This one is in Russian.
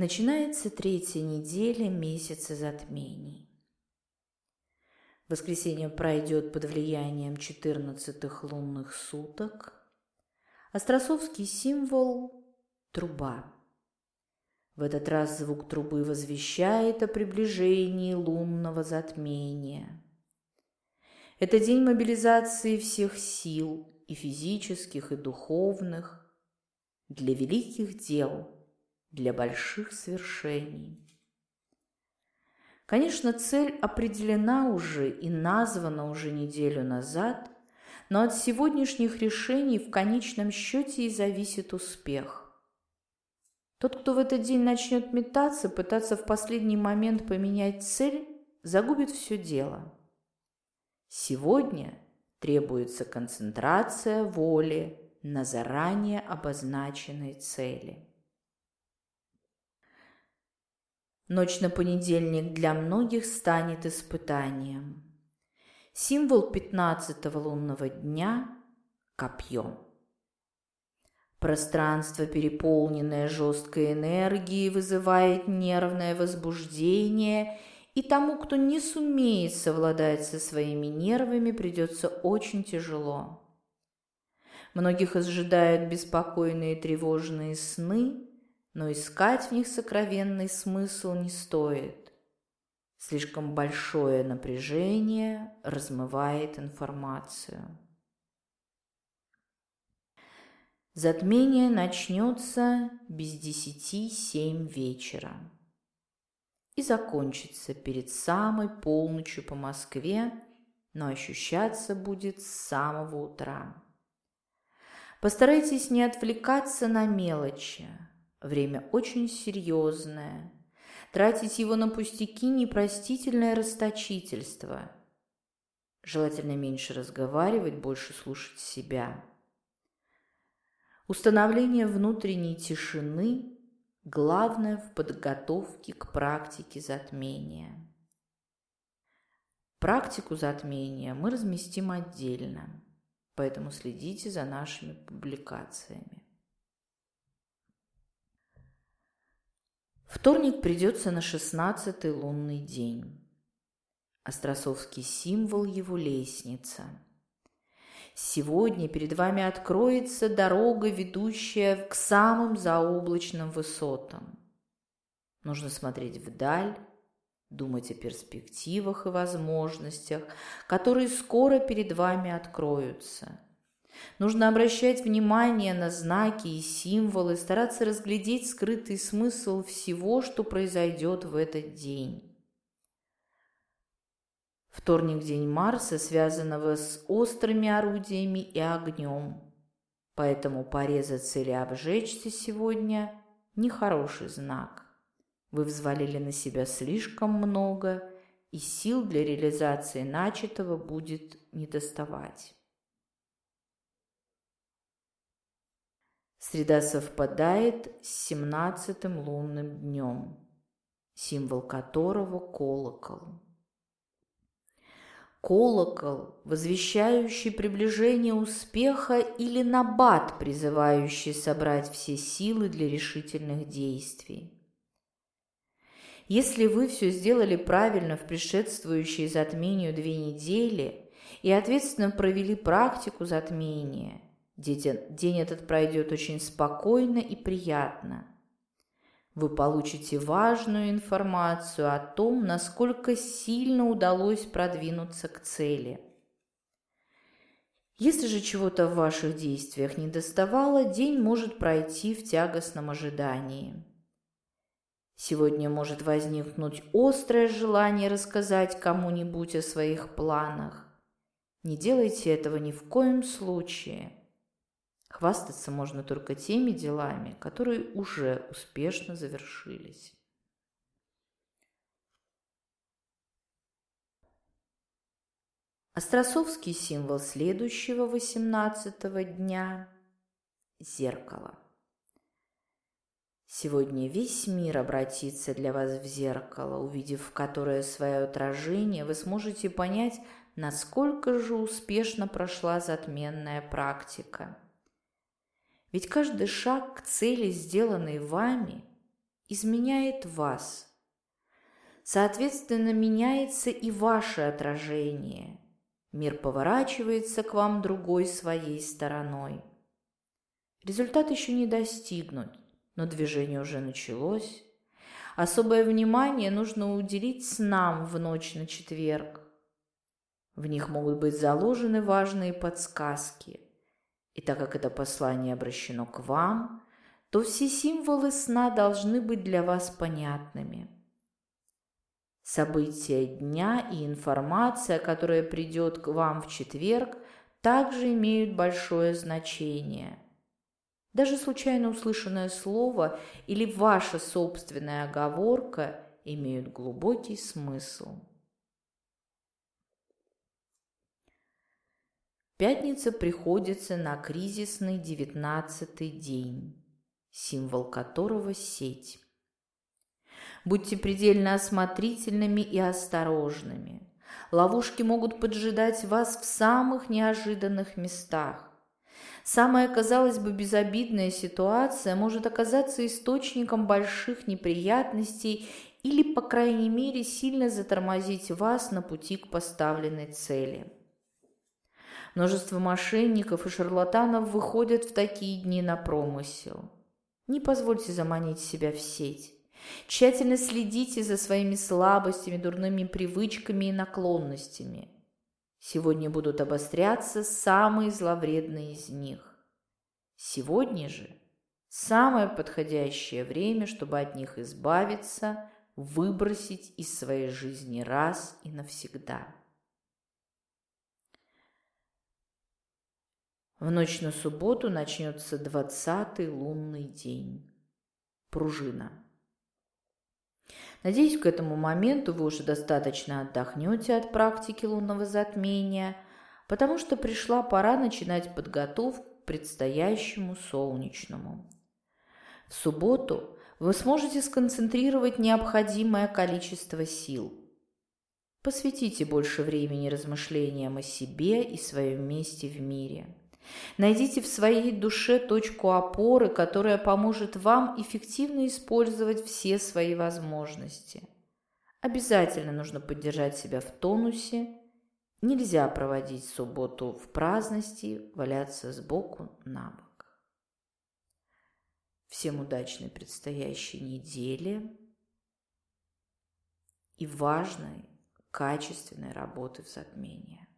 Начинается третья неделя месяца затмений. Воскресенье пройдет под влиянием четырнадцатых лунных суток. Остросовский символ – труба. В этот раз звук трубы возвещает о приближении лунного затмения. Это день мобилизации всех сил, и физических, и духовных, для великих дел, для больших свершений. Конечно, цель определена уже и названа уже неделю назад, но от сегодняшних решений в конечном счете и зависит успех. Тот, кто в этот день начнет метаться, пытаться в последний момент поменять цель, загубит все дело. Сегодня требуется концентрация воли на заранее обозначенной цели. Ночь на понедельник для многих станет испытанием. Символ пятнадцатого лунного дня – копье. Пространство, переполненное жесткой энергией, вызывает нервное возбуждение, и тому, кто не сумеет совладать со своими нервами, придется очень тяжело. Многих ожидают беспокойные тревожные сны, но искать в них сокровенный смысл не стоит. Слишком большое напряжение размывает информацию. Затмение начнется без десяти семь вечера и закончится перед самой полночью по Москве, но ощущаться будет с самого утра. Постарайтесь не отвлекаться на мелочи. Время очень серьезное. Тратить его на пустяки – непростительное расточительство. Желательно меньше разговаривать, больше слушать себя – Установление внутренней тишины – главное в подготовке к практике затмения. Практику затмения мы разместим отдельно, поэтому следите за нашими публикациями. Вторник придется на шестнадцатый лунный день. Остросовский символ его лестница – Сегодня перед вами откроется дорога, ведущая к самым заоблачным высотам. Нужно смотреть вдаль, думать о перспективах и возможностях, которые скоро перед вами откроются. Нужно обращать внимание на знаки и символы, стараться разглядеть скрытый смысл всего, что произойдет в этот день. Вторник – день Марса, связанного с острыми орудиями и огнем. Поэтому порезаться или обжечься сегодня – нехороший знак. Вы взвалили на себя слишком много, и сил для реализации начатого будет недоставать. Среда совпадает с семнадцатым лунным днем, символ которого – колокол. Колокол, возвещающий приближение успеха, или набат, призывающий собрать все силы для решительных действий. Если вы все сделали правильно в предшествующие затмению две недели и ответственно провели практику затмения, день этот пройдет очень спокойно и приятно – вы получите важную информацию о том, насколько сильно удалось продвинуться к цели. Если же чего-то в ваших действиях не доставало, день может пройти в тягостном ожидании. Сегодня может возникнуть острое желание рассказать кому-нибудь о своих планах. Не делайте этого ни в коем случае – Хвастаться можно только теми делами, которые уже успешно завершились. Остросовский символ следующего восемнадцатого дня – зеркало. Сегодня весь мир обратится для вас в зеркало, увидев в которое свое отражение, вы сможете понять, насколько же успешно прошла затменная практика – ведь каждый шаг к цели, сделанный вами, изменяет вас. Соответственно, меняется и ваше отражение. Мир поворачивается к вам другой своей стороной. Результат еще не достигнут, но движение уже началось. Особое внимание нужно уделить снам в ночь на четверг. В них могут быть заложены важные подсказки. И так как это послание обращено к вам, то все символы сна должны быть для вас понятными. События дня и информация, которая придет к вам в четверг, также имеют большое значение. Даже случайно услышанное слово или ваша собственная оговорка имеют глубокий смысл. Пятница приходится на кризисный девятнадцатый день, символ которого – сеть. Будьте предельно осмотрительными и осторожными. Ловушки могут поджидать вас в самых неожиданных местах. Самая, казалось бы, безобидная ситуация может оказаться источником больших неприятностей или, по крайней мере, сильно затормозить вас на пути к поставленной цели. Множество мошенников и шарлатанов выходят в такие дни на промысел. Не позвольте заманить себя в сеть. Тщательно следите за своими слабостями, дурными привычками и наклонностями – Сегодня будут обостряться самые зловредные из них. Сегодня же самое подходящее время, чтобы от них избавиться, выбросить из своей жизни раз и навсегда. В ночь на субботу начнется двадцатый лунный день. Пружина. Надеюсь, к этому моменту вы уже достаточно отдохнете от практики лунного затмения, потому что пришла пора начинать подготовку к предстоящему солнечному. В субботу вы сможете сконцентрировать необходимое количество сил. Посвятите больше времени размышлениям о себе и своем месте в мире – Найдите в своей душе точку опоры, которая поможет вам эффективно использовать все свои возможности. Обязательно нужно поддержать себя в тонусе. Нельзя проводить субботу в праздности, валяться сбоку на бок. Всем удачной предстоящей недели и важной, качественной работы в затмении.